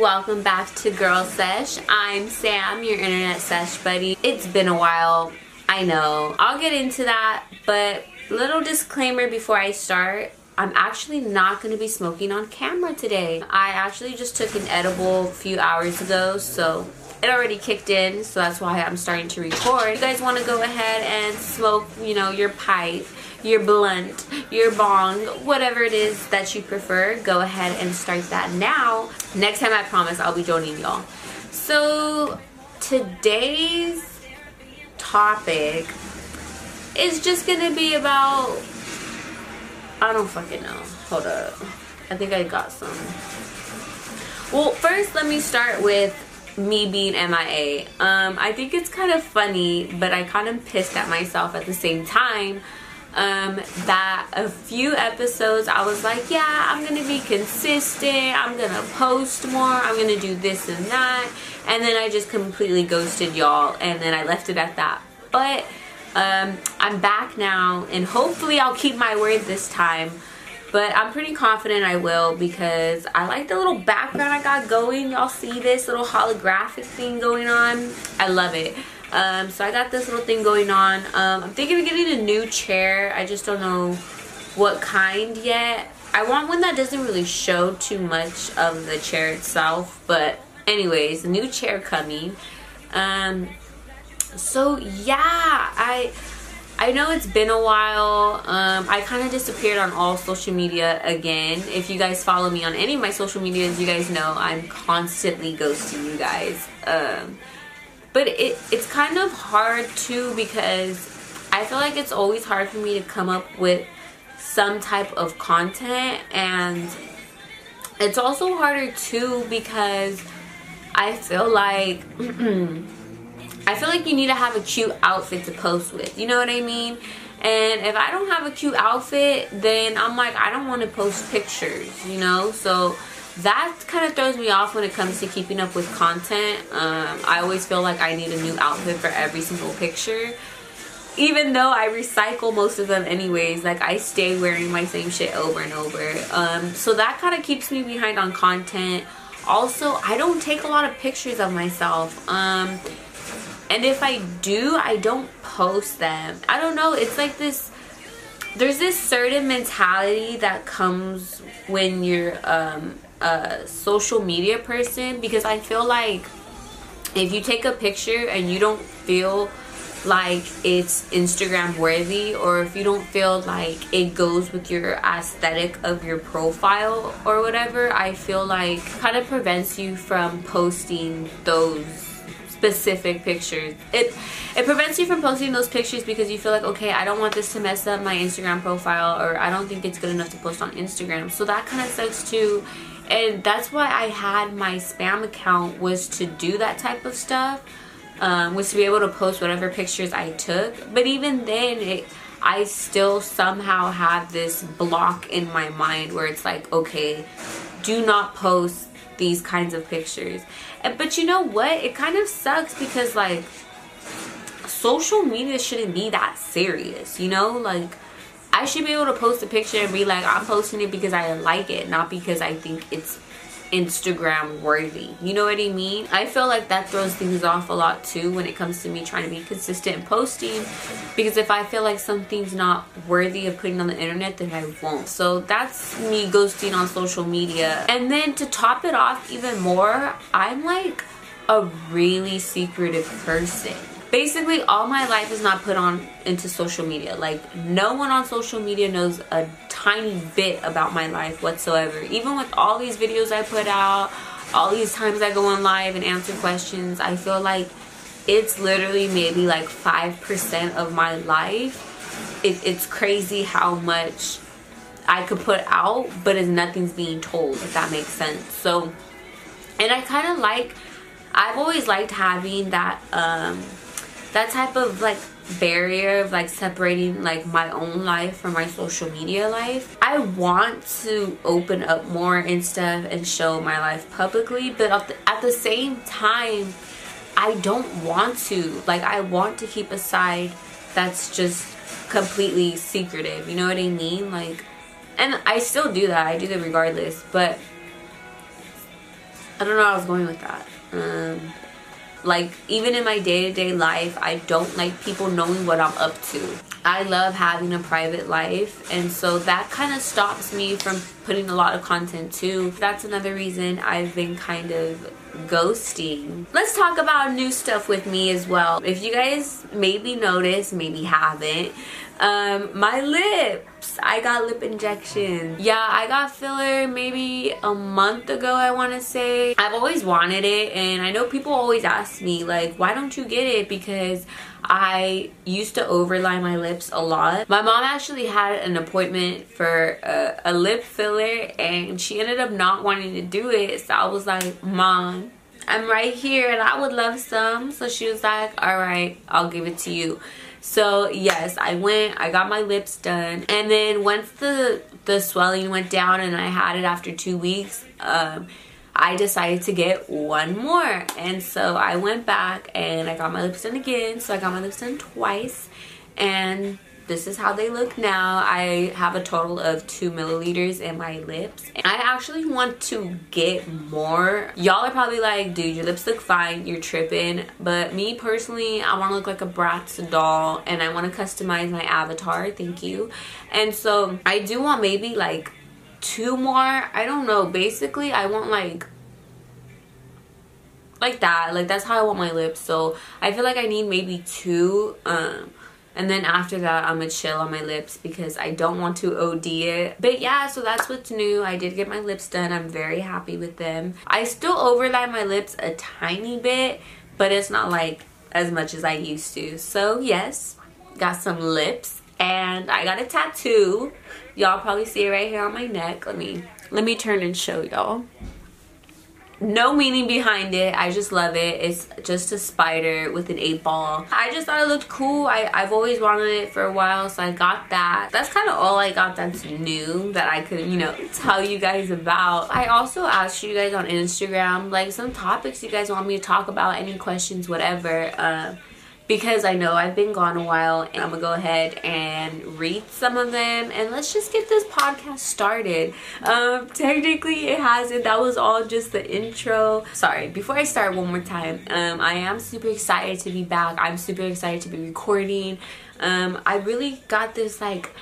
welcome back to Girl Sesh. I'm Sam, your internet sesh buddy. It's been a while, I know. I'll get into that, but little disclaimer before I start. I'm actually not going to be smoking on camera today. I actually just took an edible a few hours ago, so it already kicked in, so that's why I'm starting to record. you guys want to go ahead and smoke, you know, your pipe, your blunt, your bong, whatever it is that you prefer, go ahead and start that now. Next time I promise I'll be joining y'all. So today's topic is just gonna be about I don't fucking know. Hold up. I think I got some. Well, first let me start with me being MIA. Um, I think it's kind of funny, but I kind of pissed at myself at the same time um, that a few episodes I was like, yeah, I'm gonna be consistent, I'm gonna post more, I'm gonna do this and that, and then I just completely ghosted y'all, and then I left it at that. But um, I'm back now, and hopefully I'll keep my word this time. But I'm pretty confident I will because I like the little background I got going. Y'all see this little holographic thing going on? I love it. Um, so I got this little thing going on. Um, I'm thinking of getting a new chair. I just don't know what kind yet. I want one that doesn't really show too much of the chair itself. But anyways, new chair coming. Um, so yeah, I... I know it's been a while. Um, I kind of disappeared on all social media again. If you guys follow me on any of my social medias, you guys know I'm constantly ghosting you guys. Um, but it, it's kind of hard too because I feel like it's always hard for me to come up with some type of content and it's also harder too because I feel like I feel like you need to have a cute outfit to post with. You know what I mean? And if I don't have a cute outfit, then I'm like, I don't want to post pictures, you know? So that kind of throws me off when it comes to keeping up with content. Um, I always feel like I need a new outfit for every single picture. Even though I recycle most of them anyways, like I stay wearing my same shit over and over. Um, so that kind of keeps me behind on content. Also, I don't take a lot of pictures of myself. Um, and if I do, I don't post them. I don't know, it's like this there's this certain mentality that comes when you're um, a social media person because I feel like if you take a picture and you don't feel like it's Instagram worthy or if you don't feel like it goes with your aesthetic of your profile or whatever, I feel like kind of prevents you from posting those specific pictures. It it prevents you from posting those pictures because you feel like, okay, I don't want this to mess up my Instagram profile or I don't think it's good enough to post on Instagram. So that kind of sucks too and that's why I had my spam account was to do that type of stuff um, was to be able to post whatever pictures I took. But even then it I still somehow have this block in my mind where it's like okay do not post these kinds of pictures. And, but you know what? It kind of sucks because like social media shouldn't be that serious you know? Like I should be able to post a picture and be like, I'm posting it because I like it, not because I think it's Instagram worthy. You know what I mean? I feel like that throws things off a lot too when it comes to me trying to be consistent in posting because if I feel like something's not worthy of putting on the internet then I won't. So that's me ghosting on social media. And then to top it off even more, I'm like a really secretive person basically all my life is not put on into social media. Like no one on social media knows a tiny bit about my life whatsoever. Even with all these videos i put out all these times i go on live and answer questions i feel like it's literally maybe like 5% of my life. It, it's crazy how much i could put out but it's nothing's being told if that makes sense. So and i kind of like i've always liked having that um that type of like barrier of like separating like my own life from my social media life. I want to open up more and stuff and show my life publicly but at the, at the same time i don't want to. Like i want to keep a side that's just completely secretive you know what i mean? Like and i still do that i do that regardless but I don't know I was going with that. Um, like even in my day-to-day life i don't like people knowing what i'm up to. I love having a private life and so that kind of stops me from putting a lot of content too. That's another reason i've been kind of ghosting. Let's talk about new stuff with me as well. If you guys maybe noticed maybe haven't um, my I got lip injection. Yeah, I got filler maybe a month ago, I want to say. I've always wanted it, and I know people always ask me, like, why don't you get it? Because I used to overline my lips a lot. My mom actually had an appointment for a, a lip filler, and she ended up not wanting to do it. So I was like, Mom, I'm right here and I would love some. So she was like, all right, I'll give it to you. So yes, I went, I got my lips done. And then once the, the swelling went down and I had it after two weeks, um, I decided to get one more. And so I went back and I got my lips done again. So I got my lips done twice. And this is how they look now. I have a total of two milliliters in my lips. And I actually want to get more. Y'all are probably like, dude, your lips look fine. You're tripping. But me personally, I want to look like a Bratz doll and I want to customize my avatar. Thank you. And so I do want maybe like two more. I don't know. Basically, I want like like that like that's how i want my lips so i feel like i need maybe two um and then after that i'm gonna chill on my lips because i don't want to od it. But yeah so that's what's new. I did get my lips done. I'm very happy with them. I still overline my lips a tiny bit but it's not like as much as i used to. So yes got some lips and i got a tattoo. Y'all probably see it right here on my neck. Let me let me turn and show y'all no meaning behind it. I just love it. It's just a spider with an eight ball. I just thought it looked cool. I, i've always wanted it for a while so i got that. That's kind of all i got that's new that i could you know tell you guys about. I also asked you guys on instagram like some topics you guys want me to talk about any questions whatever. Uh, because I know I've been gone a while and I'm gonna go ahead and read some of them and let's just get this podcast started. Um, technically it hasn't, that was all just the intro. Sorry, before I start one more time, um, I am super excited to be back. I'm super excited to be recording. Um, I really got this like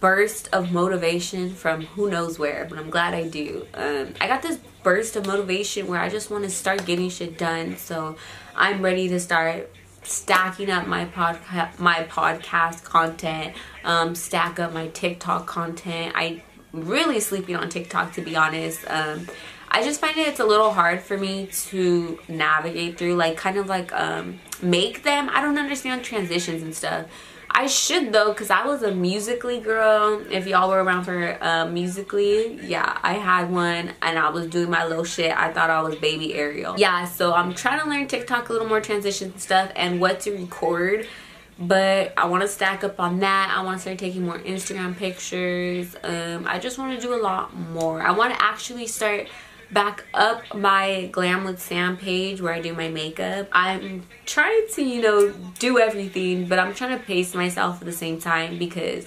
burst of motivation from who knows where, but I'm glad I do. Um, I got this burst of motivation where I just want to start getting shit done. So I'm ready to start stacking up my podcast my podcast content um, stack up my tiktok content. I really sleeping on tiktok to be honest. Um, i just find it it's a little hard for me to navigate through like kind of like um, make them. I don't understand transitions and stuff I should though because I was a Musical.ly girl. If y'all were around for uh, Musical.ly, yeah, I had one and I was doing my little shit. I thought I was baby Ariel. Yeah, so I'm trying to learn TikTok a little more transition stuff and what to record. But I want to stack up on that. I want to start taking more Instagram pictures. Um, I just want to do a lot more. I want to actually start back up my Glam with Sam page where I do my makeup. I'm trying to, you know, do everything, but I'm trying to pace myself at the same time because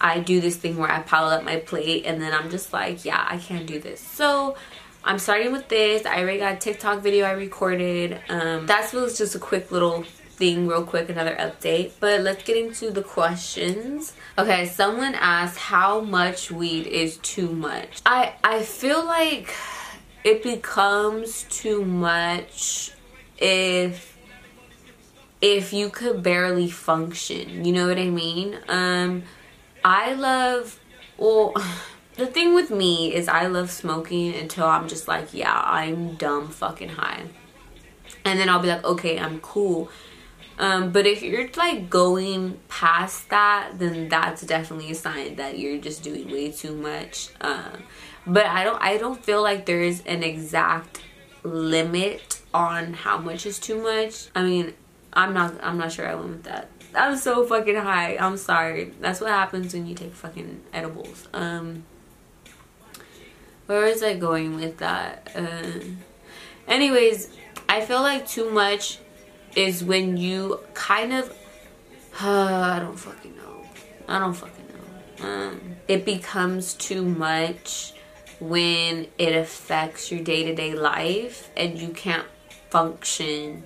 I do this thing where I pile up my plate and then I'm just like, yeah, I can't do this. So I'm starting with this. I already got a TikTok video I recorded. Um, that was just a quick little thing real quick, another update. But let's get into the questions. Okay, someone asked how much weed is too much. I, I feel like it becomes too much if if you could barely function. You know what i mean? Um i love well the thing with me is i love smoking until i'm just like yeah i'm dumb fucking high. And then i'll be like okay i'm cool. Um, but if you're like going past that then that's definitely a sign that you're just doing way too much. Um, but I don't I don't feel like there's an exact limit on how much is too much. I mean, I'm not I'm not sure I went with that. I'm so fucking high. I'm sorry. That's what happens when you take fucking edibles. Um where was I going with that? Uh anyways, I feel like too much is when you kind of uh, I don't fucking know. I don't fucking know. Um, it becomes too much when it affects your day-to-day life and you can't function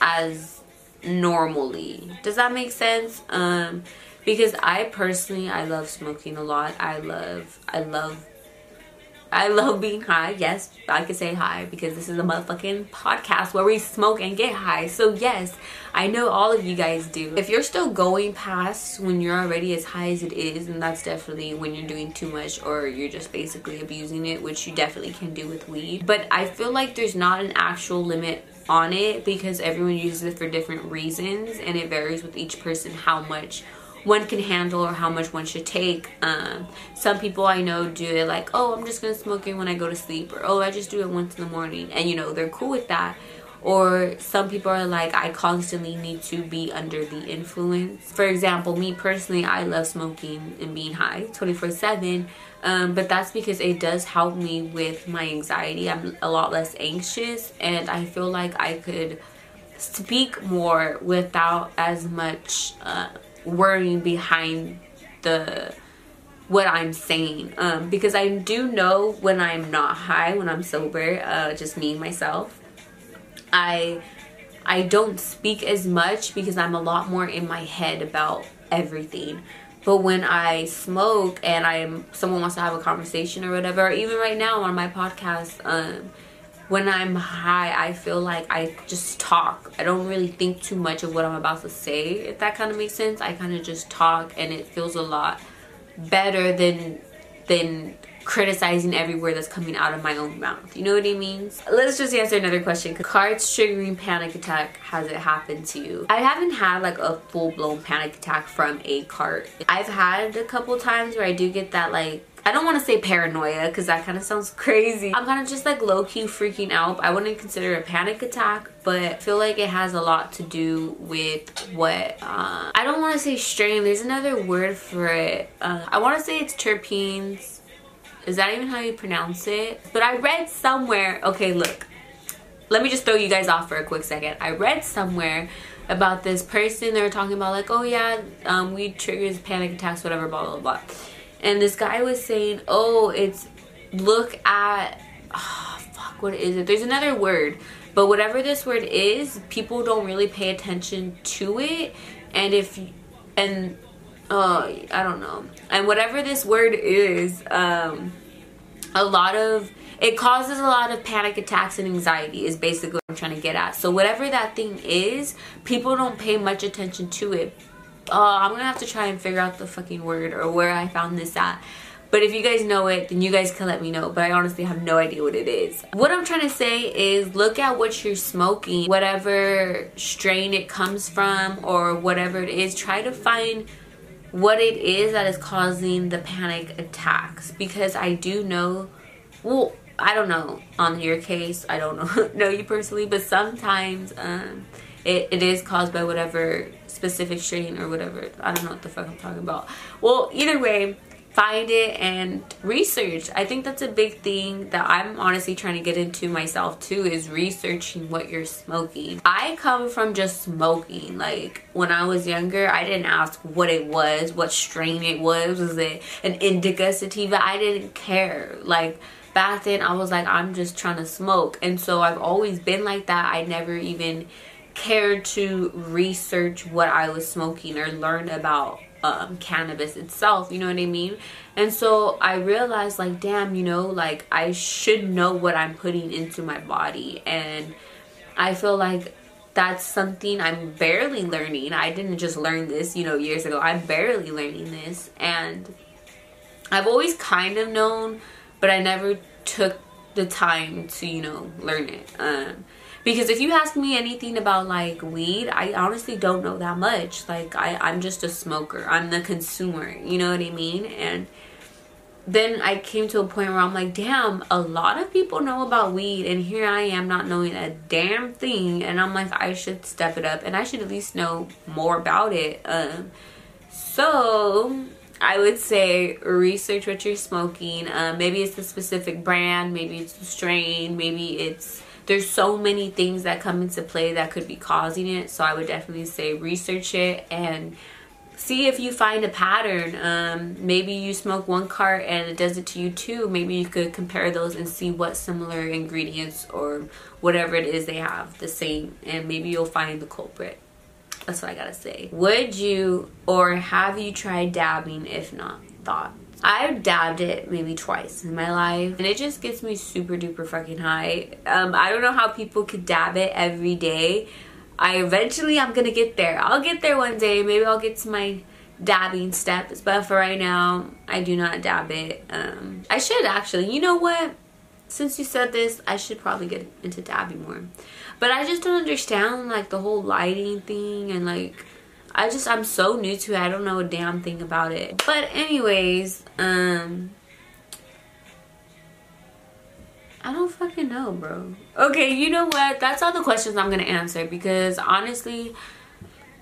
as normally. Does that make sense? Um because I personally I love smoking a lot. I love I love I love being high. Yes, I could say high because this is a motherfucking podcast where we smoke and get high. So yes, I know all of you guys do. If you're still going past when you're already as high as it is, and that's definitely when you're doing too much or you're just basically abusing it, which you definitely can do with weed. But I feel like there's not an actual limit on it because everyone uses it for different reasons and it varies with each person how much one can handle or how much one should take. Um, some people I know do it like, oh, I'm just gonna smoke it when I go to sleep, or oh, I just do it once in the morning, and you know they're cool with that. Or some people are like, I constantly need to be under the influence. For example, me personally, I love smoking and being high 24 7. Um, but that's because it does help me with my anxiety. I'm a lot less anxious, and I feel like I could speak more without as much. Uh, worrying behind the what I'm saying. Um, because I do know when I'm not high when I'm sober uh, just me myself I I don't speak as much because I'm a lot more in my head about everything. But when I smoke and I'm someone wants to have a conversation or whatever or even right now on my podcast um, when I'm high, I feel like I just talk. I don't really think too much of what I'm about to say, if that kind of makes sense. I kind of just talk and it feels a lot better than than criticizing every word that's coming out of my own mouth. You know what I mean? Let's just answer another question. Carts triggering panic attack, has it happened to you? I haven't had like a full-blown panic attack from a cart. I've had a couple times where I do get that like I don't want to say paranoia because that kind of sounds crazy. I'm kind of just like low-key freaking out. I wouldn't consider a panic attack, but I feel like it has a lot to do with what, uh, I don't want to say strain. There's another word for it. Uh, I want to say it's terpenes. Is that even how you pronounce it? But I read somewhere, okay, look. Let me just throw you guys off for a quick second. I read somewhere about this person. They were talking about like, oh yeah, um, weed triggers panic attacks, whatever, blah, blah, blah and this guy was saying oh it's look at oh, fuck what is it? There's another word but whatever this word is people don't really pay attention to it. And if and oh i don't know. And whatever this word is um a lot of it causes a lot of panic attacks and anxiety is basically what i'm trying to get at. So whatever that thing is people don't pay much attention to it uh, I'm gonna have to try and figure out the fucking word or where I found this at. But if you guys know it, then you guys can let me know. But I honestly have no idea what it is. What I'm trying to say is look at what you're smoking, whatever strain it comes from or whatever it is. Try to find what it is that is causing the panic attacks. Because I do know, well, I don't know on your case. I don't know, know you personally, but sometimes um, it, it is caused by whatever specific strain or whatever. I don't know what the fuck I'm talking about. Well, either way, find it and research. I think that's a big thing that I'm honestly trying to get into myself too is researching what you're smoking. I come from just smoking. Like when I was younger, I didn't ask what it was, what strain it was. Was it an indica sativa? I didn't care. Like back then I was like I'm just trying to smoke. And so I've always been like that. I never even cared to research what I was smoking or learn about um, cannabis itself, you know what I mean? And so I realized, like, damn, you know, like I should know what I'm putting into my body. And I feel like that's something I'm barely learning. I didn't just learn this, you know, years ago. I'm barely learning this. And I've always kind of known, but I never took the time to, you know, learn it. Um, because if you ask me anything about like weed i honestly don't know that much. Like I, i'm just a smoker. I'm the consumer. You know what i mean? And then i came to a point where i'm like damn a lot of people know about weed. And here i am not knowing a damn thing. And i'm like i should step it up. And i should at least know more about it. Um so I would say research what you're smoking. Uh, maybe it's the specific brand, maybe it's the strain, maybe it's there's so many things that come into play that could be causing it so i would definitely say research it and see if you find a pattern. Um, maybe you smoke one cart and it does it to you too. Maybe you could compare those and see what similar ingredients or whatever it is they have the same, and maybe you'll find the culprit. That's what I gotta say. Would you or have you tried dabbing? If not, thought. I've dabbed it maybe twice in my life and it just gets me super duper fucking high. Um, I don't know how people could dab it every day. I eventually I'm gonna get there. I'll get there one day. Maybe I'll get to my dabbing steps, but for right now, I do not dab it. Um, I should actually. You know what? Since you said this, I should probably get into dabbing more. But I just don't understand like the whole lighting thing and like I just I'm so new to it. I don't know a damn thing about it. But anyways, um I don't fucking know, bro. Okay, you know what? That's all the questions I'm gonna answer because honestly,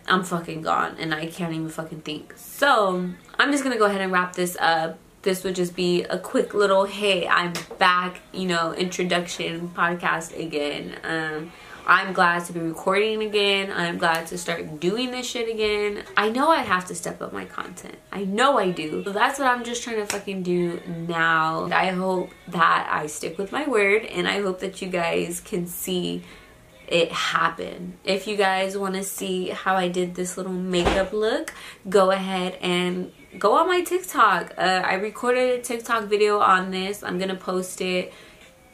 I'm fucking gone and I can't even fucking think. So I'm just gonna go ahead and wrap this up. This would just be a quick little hey, I'm back, you know, introduction podcast again. Um I'm glad to be recording again. I'm glad to start doing this shit again. I know I have to step up my content. I know I do. So that's what I'm just trying to fucking do now. I hope that I stick with my word and I hope that you guys can see it happen. If you guys want to see how I did this little makeup look, go ahead and go on my TikTok. Uh, I recorded a TikTok video on this. I'm going to post it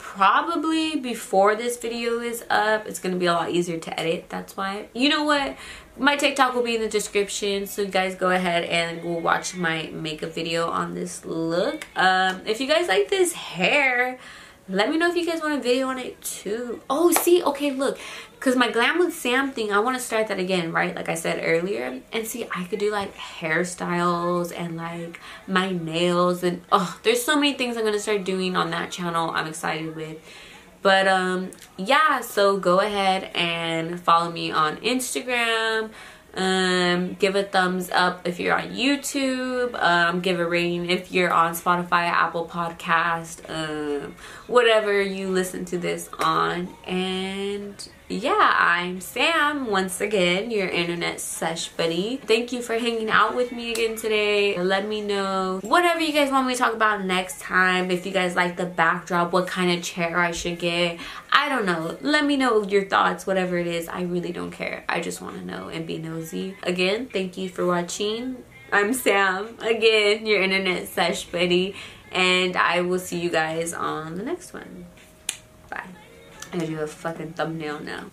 probably before this video is up it's gonna be a lot easier to edit that's why. You know what? My tiktok will be in the description so you guys go ahead and go watch my makeup video on this look. Um if you guys like this hair let me know if you guys want a video on it too. Oh see okay look. Because my glam with sam thing i want to start that again right like i said earlier. And see i could do like hairstyles and like my nails and oh there's so many things i'm gonna start doing on that channel i'm excited with. But um yeah so go ahead and follow me on instagram um, give a thumbs up if you're on YouTube. Um, give a rating if you're on Spotify, Apple Podcast, um, whatever you listen to this on. And yeah, I'm Sam once again, your internet sesh buddy. Thank you for hanging out with me again today. Let me know whatever you guys want me to talk about next time. If you guys like the backdrop, what kind of chair I should get. I don't know. Let me know your thoughts, whatever it is. I really don't care. I just want to know and be nosy. Again, thank you for watching. I'm Sam, again, your internet sesh buddy. And I will see you guys on the next one. Bye. I gotta do a fucking thumbnail now.